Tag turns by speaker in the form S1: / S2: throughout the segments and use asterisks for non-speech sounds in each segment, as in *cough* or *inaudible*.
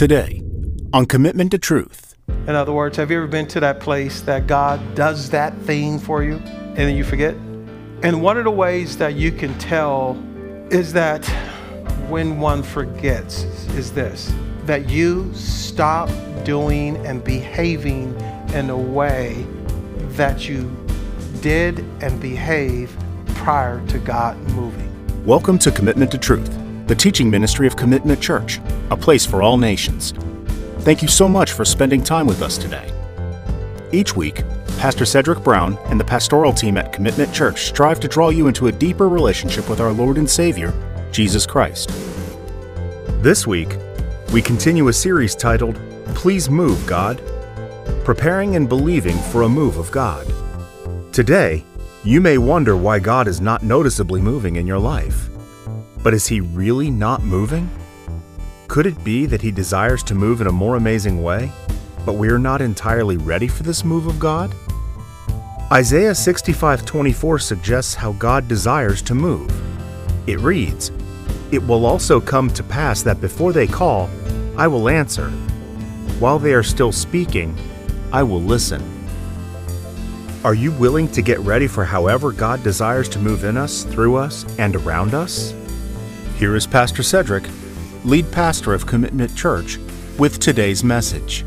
S1: Today, on Commitment to Truth.
S2: In other words, have you ever been to that place that God does that thing for you and then you forget? And one of the ways that you can tell is that when one forgets is this that you stop doing and behaving in a way that you did and behave prior to God moving.
S1: Welcome to Commitment to Truth, the teaching ministry of Commitment Church, a place for all nations. Thank you so much for spending time with us today. Each week, Pastor Cedrick Brown and the pastoral team at Commitment Church strive to draw you into a deeper relationship with our Lord and Savior, Jesus Christ. This week, we continue a series titled, Please Move, God, preparing and believing for a move of God. Today, you may wonder why God is not noticeably moving in your life. But is He really not moving? Could it be that He desires to move in a more amazing way, but we are not entirely ready for this move of God? Isaiah 65:24 suggests how God desires to move. It reads, "It will also come to pass that before they call, I will answer. While they are still speaking, I will listen." Are you willing to get ready for however God desires to move in us, through us, and around us? Here is Pastor Cedrick, lead pastor of Commitment Church, with today's message.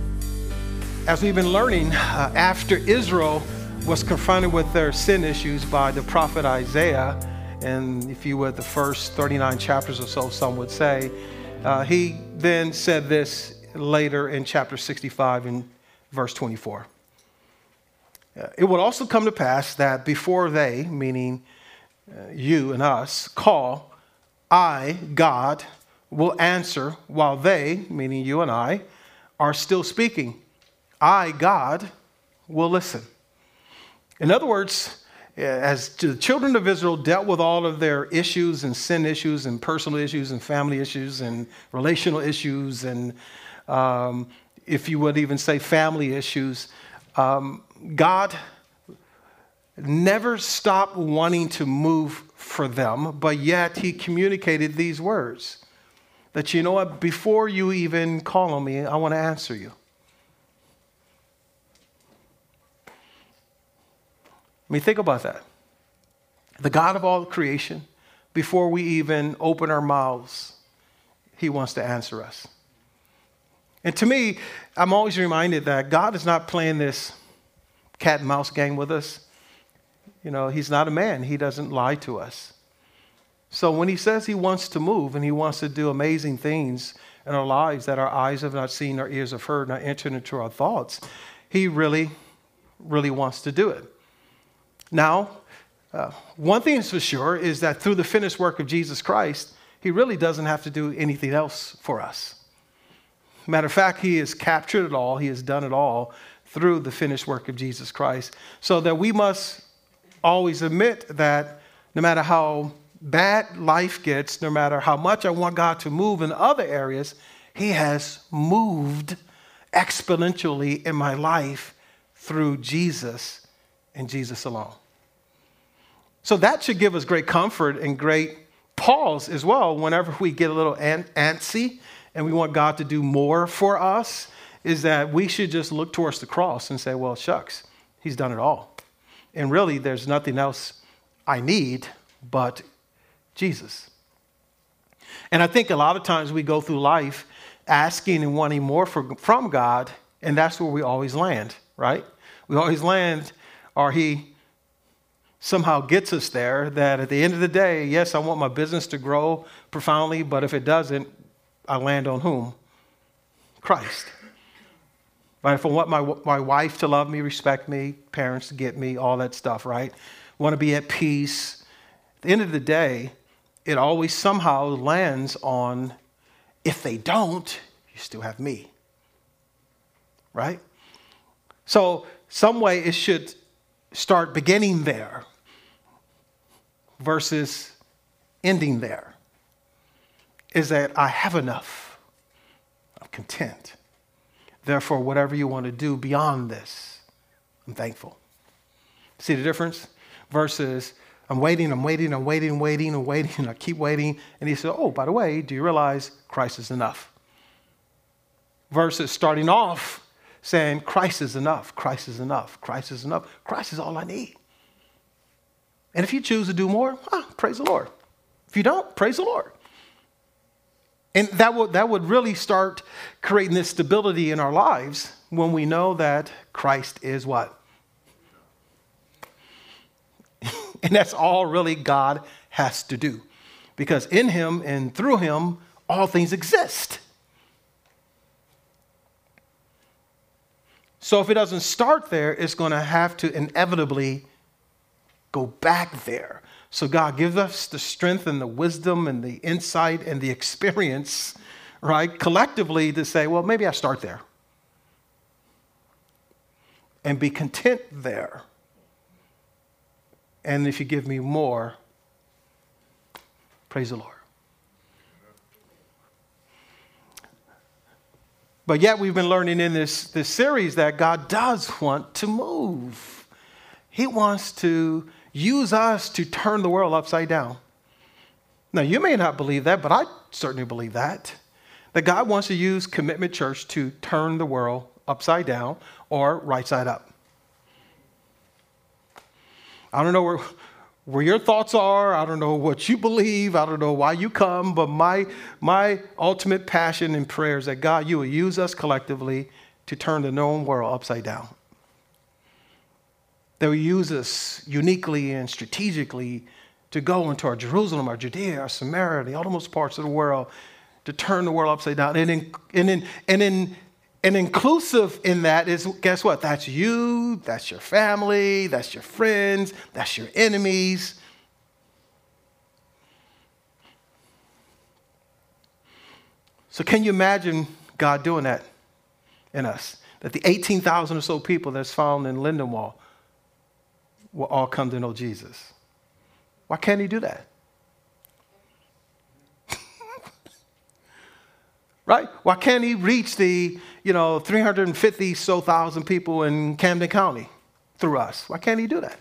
S2: As we've been learning, uh, after Israel was confronted with their sin issues by the prophet Isaiah, and if you would, the first 39 chapters or so, some would say, uh, he then said this later in chapter 65 in verse 24. Uh, it would also come to pass that before they, meaning uh, you and us, call, I, God, will answer while they, meaning you and I, are still speaking. I, God, will listen. In other words, uh, as the children of Israel dealt with all of their issues and sin issues and personal issues and family issues and relational issues and, um, if you would even say, family issues, um, God never stopped wanting to move for them, but yet he communicated these words that, you know what, before you even call on me, I want to answer you. I mean, think about that. The God of all creation, before we even open our mouths, he wants to answer us. And to me, I'm always reminded that God is not playing this cat and mouse game with us. You know, he's not a man, he doesn't lie to us. So when he says he wants to move and he wants to do amazing things in our lives that our eyes have not seen, our ears have heard, not entered into our thoughts, he really, really wants to do it. Now, uh, one thing is for sure is that through the finished work of Jesus Christ, he really doesn't have to do anything else for us. Matter of fact, he has captured it all, he has done it all through the finished work of Jesus Christ. So that we must always admit that no matter how bad life gets, no matter how much I want God to move in other areas, He has moved exponentially in my life through Jesus and Jesus alone. So that should give us great comfort and great pause as well whenever we get a little antsy and we want God to do more for us is that we should just look towards the cross and say, well, shucks, he's done it all. And really, there's nothing else I need but Jesus. And I think a lot of times we go through life asking and wanting more for, from God, and that's where we always land, right? We always land, or He somehow gets us there that at the end of the day, yes, I want my business to grow profoundly, but if it doesn't, I land on whom? Christ. Right? If I want my, my wife to love me, respect me, parents to get me, all that stuff, right? Want to be at peace. At the end of the day, it always somehow lands on if they don't, you still have me. Right? So, some way it should start beginning there versus ending there. Is that I have enough. I'm content. Therefore, whatever you want to do beyond this, I'm thankful. See the difference? Versus, I'm waiting, I'm waiting, I'm waiting, waiting, and waiting, and I keep waiting. And he said, Oh, by the way, do you realize Christ is enough? Versus starting off saying, Christ is enough, Christ is enough, Christ is enough, Christ is all I need. And if you choose to do more, praise the Lord. If you don't, praise the Lord. And that would, that would really start creating this stability in our lives when we know that Christ is what? *laughs* and that's all really God has to do. Because in Him and through Him, all things exist. So if it doesn't start there, it's going to have to inevitably go back there. So God gives us the strength and the wisdom and the insight and the experience, right, collectively to say, well, maybe I start there and be content there. And if you give me more, praise the Lord. But yet, we've been learning in this, this series that God does want to move. He wants to use us to turn the world upside down. Now, you may not believe that, but I certainly believe that. That God wants to use Commitment Church to turn the world upside down or right side up. I don't know where, where your thoughts are. I don't know what you believe. I don't know why you come, but my, my ultimate passion and prayer is that God, you will use us collectively to turn the known world upside down that will use us uniquely and strategically to go into our Jerusalem, our Judea, our Samaria, the uttermost parts of the world, to turn the world upside down. And, in, and, in, and, in, and inclusive in that is guess what? That's you, that's your family, that's your friends, that's your enemies. So, can you imagine God doing that in us? That the 18,000 or so people that's found in Lindenwold will all come to know Jesus. Why can't he do that? *laughs* right? Why can't he reach the, you know, 350 so thousand people in Camden County through us? Why can't he do that?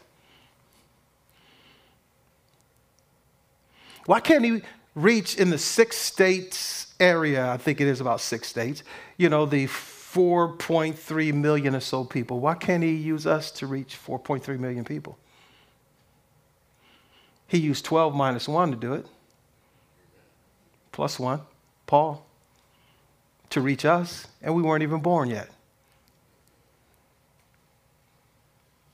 S2: Why can't he reach in the six states area? I think it is about six states, you know, the 4.3 million or so people. Why can't he use us to reach 4.3 million people? He used 12 minus 1 to do it, plus 1, Paul, to reach us, and we weren't even born yet.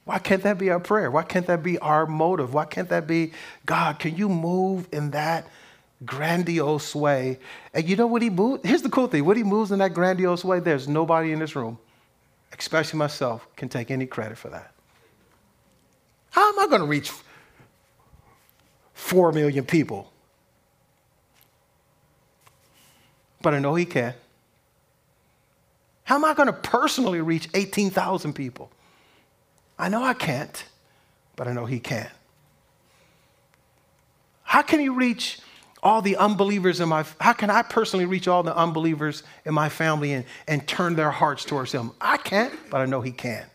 S2: Why can't that be our prayer? Why can't that be our motive? Why can't that be, God, can you move in that grandiose way. And you know what he moves? Here's the cool thing what he moves in that grandiose way, there's nobody in this room, especially myself, can take any credit for that. How am I going to reach 4 million people? But I know he can. How am I going to personally reach 18,000 people? I know I can't, but I know he can. How can he reach all the unbelievers in my how can i personally reach all the unbelievers in my family and, and turn their hearts towards him? I can't but i know he can.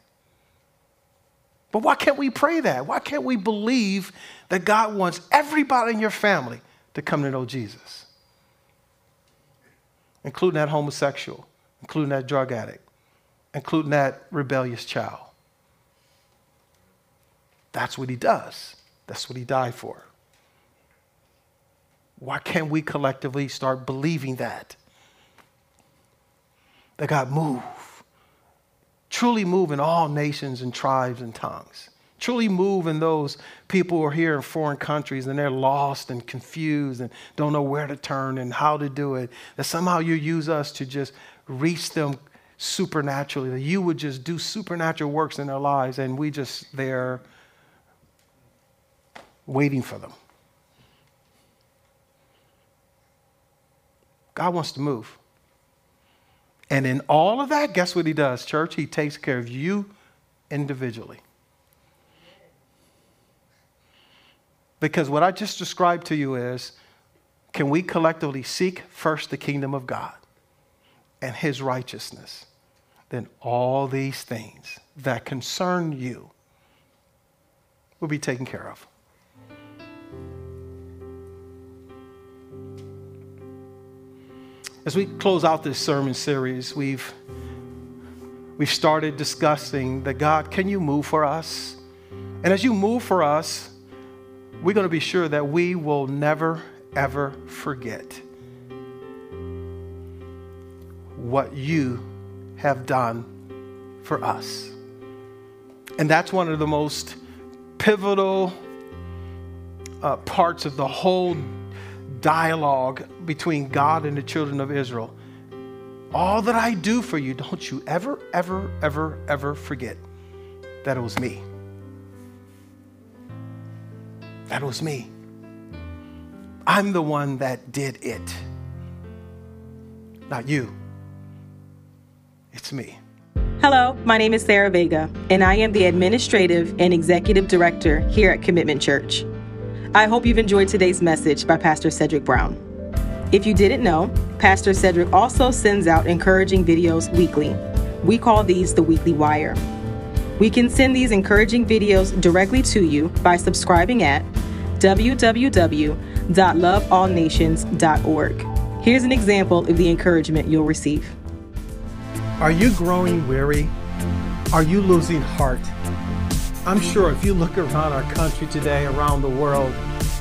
S2: But why can't we pray that? Why can't we believe that god wants everybody in your family to come to know jesus? Including that homosexual including that drug addict including that rebellious child. That's what he does. That's what he died for why can't we collectively start believing that? That God move, truly move in all nations and tribes and tongues. Truly move in those people who are here in foreign countries and they're lost and confused and don't know where to turn and how to do it. That somehow you use us to just reach them supernaturally, that you would just do supernatural works in their lives and we just there waiting for them. God wants to move. And in all of that, guess what he does, church? He takes care of you individually. Because what I just described to you is can we collectively seek first the kingdom of God and his righteousness? Then all these things that concern you will be taken care of. As we close out this sermon series, we've, we've started discussing that God, can you move for us? And as you move for us, we're going to be sure that we will never, ever forget what you have done for us. And that's one of the most pivotal uh, parts of the whole dialogue between God and the children of Israel. All that I do for you, don't you ever, ever, ever, ever forget that it was me. That was me. I'm the one that did it, not you. It's me.
S3: Hello, my name is Sarah Vega, and I am the Administrative and Executive Director here at Commitment Church. I hope you've enjoyed today's message by Pastor Cedrick Brown. If you didn't know, Pastor Cedrick also sends out encouraging videos weekly. We call these the Weekly Wire. We can send these encouraging videos directly to you by subscribing at www.loveallnations.org. Here's an example of the encouragement you'll receive.
S2: Are you growing weary? Are you losing heart? I'm sure if you look around our country today, around the world,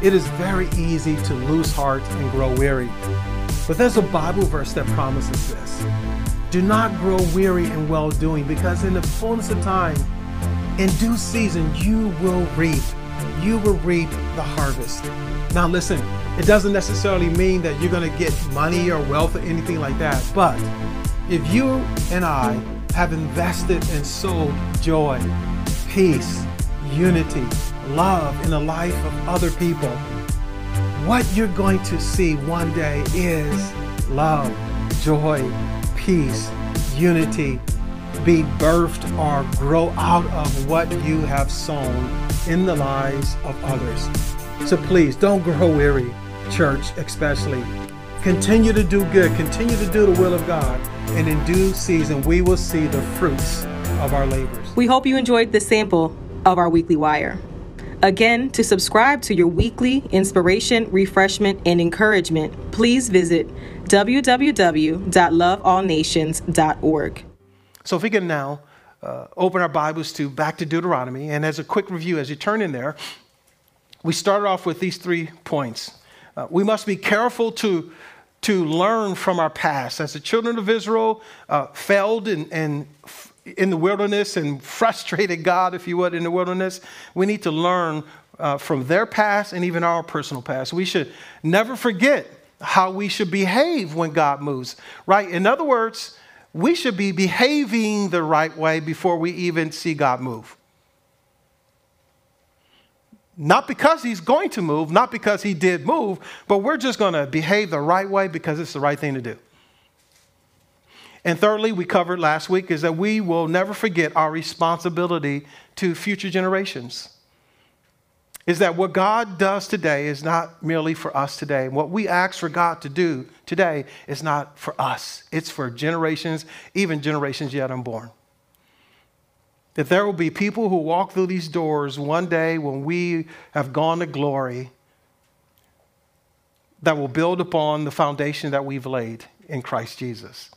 S2: it is very easy to lose heart and grow weary. But there's a Bible verse that promises this. Do not grow weary in well doing, because in the fullness of time, in due season, you will reap. You will reap the harvest. Now, listen, it doesn't necessarily mean that you're going to get money or wealth or anything like that, but if you and I have invested and sowed joy, peace, unity, love in the life of other people, what you're going to see one day is love, joy, peace, unity be birthed or grow out of what you have sown in the lives of others. So please don't grow weary, church especially. Continue to do good, continue to do the will of God, and in due season we will see the fruits of our labors.
S3: We hope you enjoyed the sample of our weekly wire. Again, to subscribe to your weekly inspiration, refreshment, and encouragement, please visit www.loveallnations.org.
S2: So if we can now uh, open our Bibles to back to Deuteronomy, and as a quick review, as you turn in there, we started off with these three points. Uh, we must be careful to to learn from our past. As the children of Israel uh, failed and in, in, the wilderness and frustrated God, if you would, in the wilderness, we need to learn uh, from their past and even our personal past. We should never forget how we should behave when God moves, right? In other words, we should be behaving the right way before we even see God move. Not because he's going to move, not because he did move, but we're just going to behave the right way because it's the right thing to do. And thirdly, we covered last week is that we will never forget our responsibility to future generations. Is that what God does today is not merely for us today. What we ask for God to do today is not for us, it's for generations, even generations yet unborn. That there will be people who walk through these doors one day when we have gone to glory that will build upon the foundation that we've laid in Christ Jesus.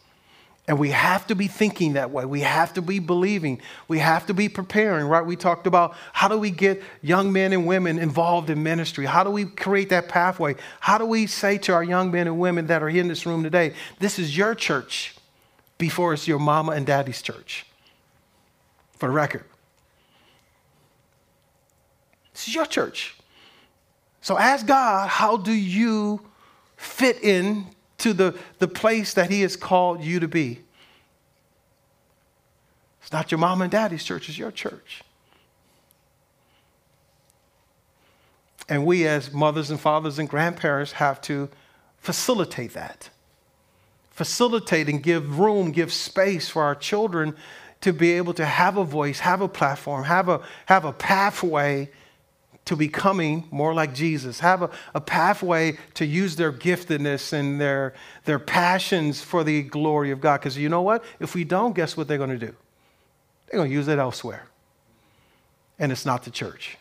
S2: And we have to be thinking that way. We have to be believing. We have to be preparing, right? We talked about how do we get young men and women involved in ministry? How do we create that pathway? How do we say to our young men and women that are in this room today, this is your church before it's your mama and daddy's church? for the record. This is your church. So ask God, how do you fit in to the, the place that He has called you to be? It's not your mom and daddy's church, it's your church. And we, as mothers and fathers and grandparents, have to facilitate that. Facilitate and give room, give space for our children to be able to have a voice, have a platform, have a, have a pathway to becoming more like Jesus, have a, a pathway to use their giftedness and their, their passions for the glory of God. Because you know what? If we don't, guess what they're going to do? They're going to use it elsewhere. And it's not the church.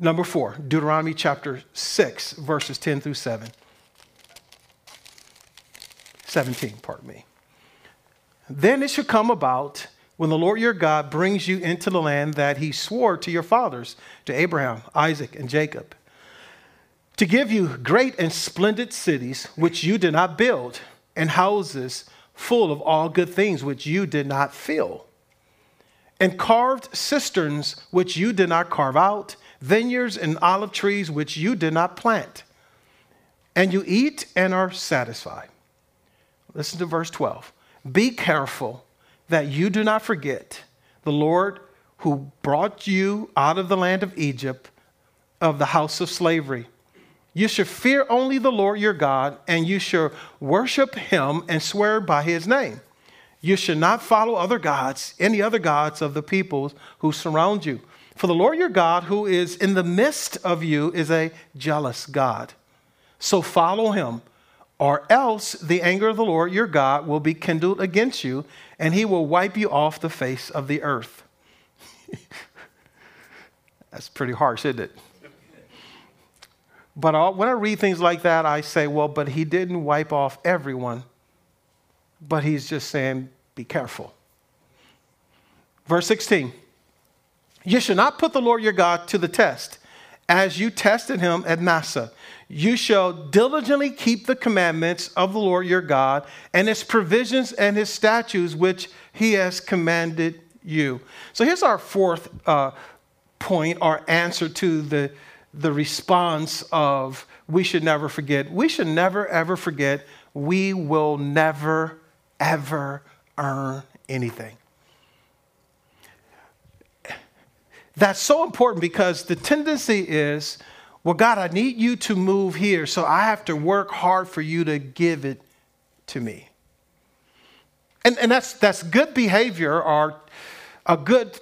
S2: Number four, Deuteronomy chapter 6, verses 10 through 7. 17, pardon me. Then it should come about when the Lord your God brings you into the land that he swore to your fathers, to Abraham, Isaac, and Jacob, to give you great and splendid cities which you did not build, and houses full of all good things which you did not fill, and carved cisterns which you did not carve out, vineyards and olive trees which you did not plant. And you eat and are satisfied. Listen to verse 12. Be careful that you do not forget the Lord who brought you out of the land of Egypt, of the house of slavery. You should fear only the Lord your God, and you should worship him and swear by his name. You should not follow other gods, any other gods of the peoples who surround you. For the Lord your God, who is in the midst of you, is a jealous God. So follow him or else the anger of the Lord your God will be kindled against you, and he will wipe you off the face of the earth. *laughs* That's pretty harsh, isn't it? But when I read things like that, I say, well, but he didn't wipe off everyone, but he's just saying, be careful. Verse 16 You should not put the Lord your God to the test, as you tested him at Massah you shall diligently keep the commandments of the Lord your God and his provisions and his statutes which he has commanded you. So here's our fourth uh, point, our answer to the, the response of we should never forget. We should never, ever forget. We will never, ever earn anything. That's so important because the tendency is well, God, I need you to move here, so I have to work hard for you to give it to me. And, and that's, that's good behavior or a good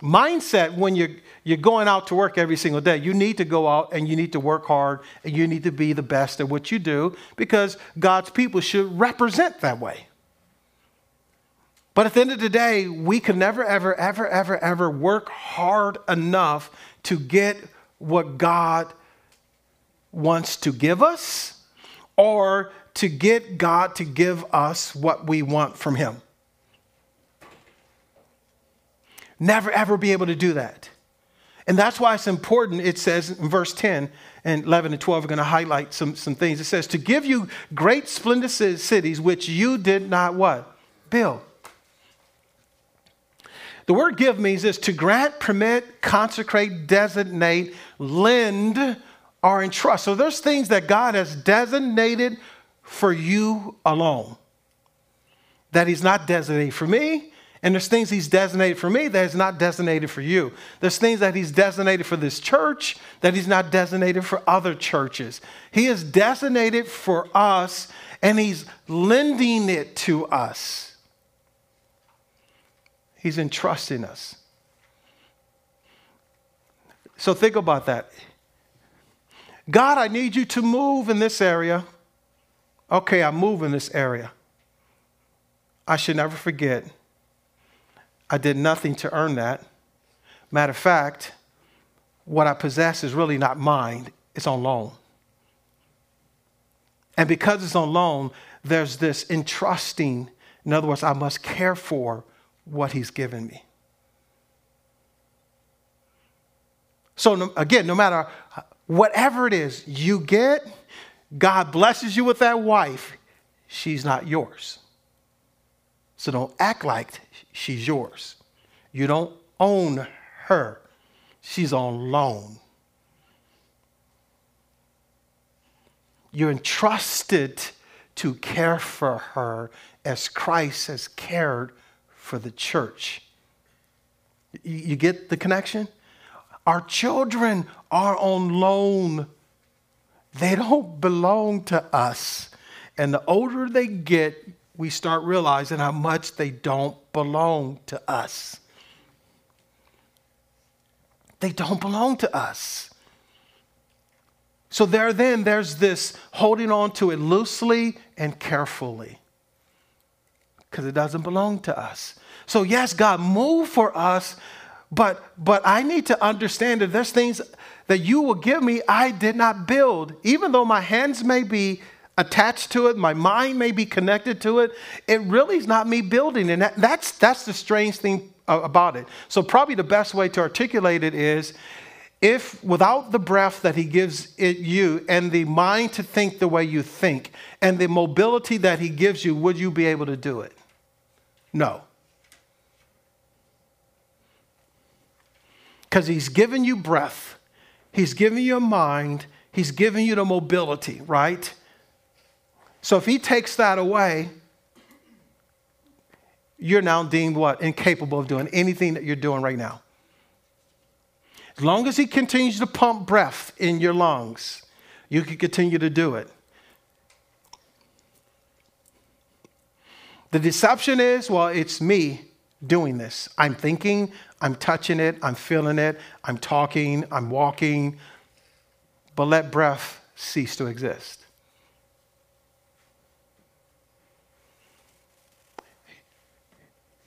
S2: mindset when you're, you're going out to work every single day. You need to go out and you need to work hard and you need to be the best at what you do because God's people should represent that way. But at the end of the day, we can never, ever, ever, ever, ever work hard enough to get what God wants to give us or to get God to give us what we want from Him. Never ever be able to do that. And that's why it's important. It says in verse 10 and 11 and 12, we're going to highlight some, some things. It says, To give you great splendid cities which you did not what? Build. The word give means this to grant, permit, consecrate, designate, lend, or entrust. So there's things that God has designated for you alone that He's not designated for me. And there's things He's designated for me that is not designated for you. There's things that He's designated for this church that He's not designated for other churches. He is designated for us and He's lending it to us. He's entrusting us. So think about that. God, I need you to move in this area. Okay, I move in this area. I should never forget, I did nothing to earn that. Matter of fact, what I possess is really not mine, it's on loan. And because it's on loan, there's this entrusting. In other words, I must care for what He's given me. So, no, again, no matter whatever it is you get, God blesses you with that wife, she's not yours. So don't act like she's yours. You don't own her, she's on loan. You're entrusted to care for her as Christ has cared for the church. You get the connection? Our children are on loan. They don't belong to us. And the older they get, we start realizing how much they don't belong to us. They don't belong to us. So there then there's this holding on to it loosely and carefully because it doesn't belong to us. So, yes, God, move for us, But but I need to understand that there's things that you will give me I did not build. Even though my hands may be attached to it, my mind may be connected to it, it really is not me building. And that, that's that's the strange thing about it. So probably the best way to articulate it is if without the breath that he gives it you and the mind to think the way you think and the mobility that he gives you, would you be able to do it? No. Because he's given you breath, he's given you a mind, he's given you the mobility, right? So if he takes that away, you're now deemed what? Incapable of doing anything that you're doing right now. As long as he continues to pump breath in your lungs, you can continue to do it. The deception is, well, it's me doing this. I'm thinking, I'm touching it, I'm feeling it, I'm talking, I'm walking, but let breath cease to exist.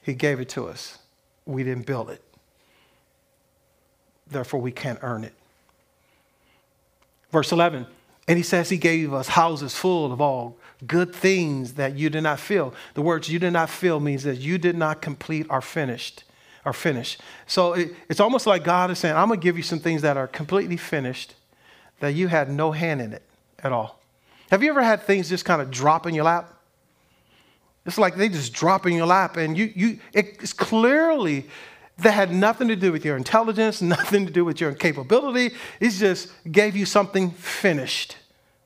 S2: He gave it to us. We didn't build it. Therefore, we can't earn it. Verse 11, and he says he gave us houses full of all good things that you did not fill. The words you did not fill means that you did not complete or finished or finish. So it, it's almost like God is saying, I'm going to give you some things that are completely finished that you had no hand in it at all. Have you ever had things just kind of drop in your lap? It's like they just drop in your lap, and you, you, it's clearly that had nothing to do with your intelligence, nothing to do with your capability. It just gave you something finished,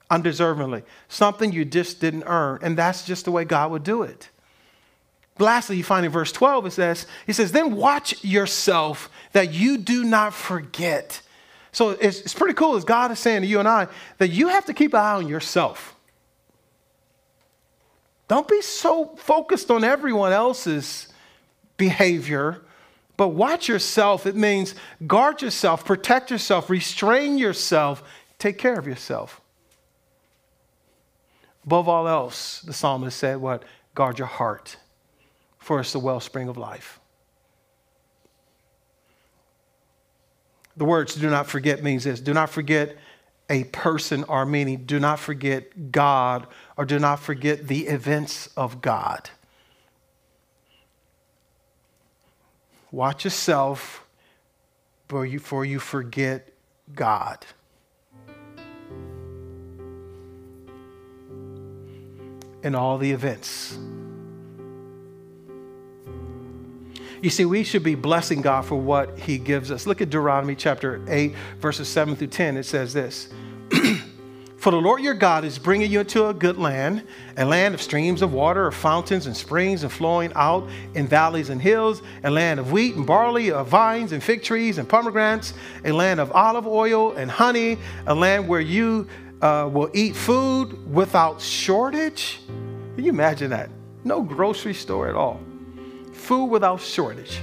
S2: undeservingly, something you just didn't earn. And that's just the way God would do it. Lastly, you find in verse 12, it says, He says, Then watch yourself that you do not forget. So it's, it's pretty cool as God is saying to you and I that you have to keep an eye on yourself. Don't be so focused on everyone else's behavior, but watch yourself. It means guard yourself, protect yourself, restrain yourself, take care of yourself. Above all else, the psalmist said, What? Guard your heart, for it's the wellspring of life. The words do not forget means this do not forget a person or meaning. Do not forget God or do not forget the events of God. Watch yourself before you, before you forget God. And all the events. You see, we should be blessing God for what He gives us. Look at Deuteronomy chapter 8, verses 7 through 10. It says this *clears throat* For the Lord your God is bringing you into a good land, a land of streams of water, of fountains and springs, and flowing out in valleys and hills, a land of wheat and barley, of vines and fig trees and pomegranates, a land of olive oil and honey, a land where you uh, will eat food without shortage. Can you imagine that? No grocery store at all food without shortage,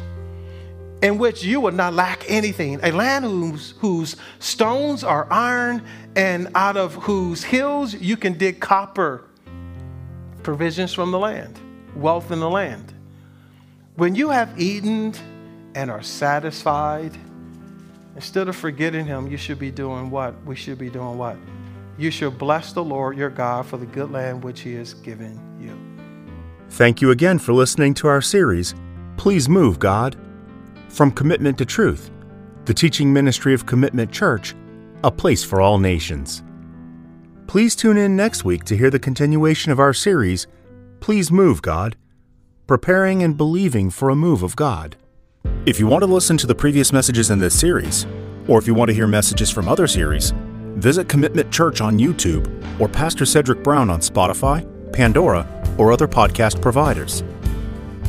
S2: in which you will not lack anything, a land whose, whose stones are iron, and out of whose hills you can dig copper, provisions from the land, wealth in the land. When you have eaten and are satisfied, instead of forgetting him, you should be doing what? We should be doing what? You should bless the Lord your God for the good land which he has given you.
S1: Thank you again for listening to our series, Please Move, God. From Commitment to Truth, the teaching ministry of Commitment Church, a place for all nations. Please tune in next week to hear the continuation of our series, Please Move, God, preparing and believing for a move of God. If you want to listen to the previous messages in this series, or if you want to hear messages from other series, visit Commitment Church on YouTube or Pastor Cedrick Brown on Spotify, Pandora, or other podcast providers.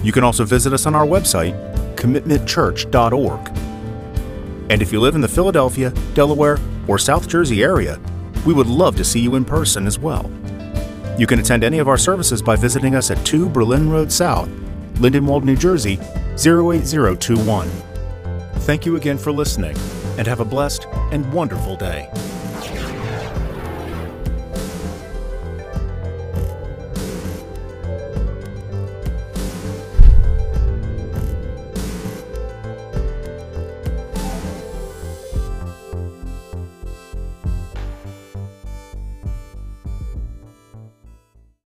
S1: You can also visit us on our website, commitmentchurch.org. And if you live in the Philadelphia, Delaware, or South Jersey area, we would love to see you in person as well. You can attend any of our services by visiting us at 2 Berlin Road South, Lindenwold, New Jersey 08021. Thank you again for listening, and have a blessed and wonderful day.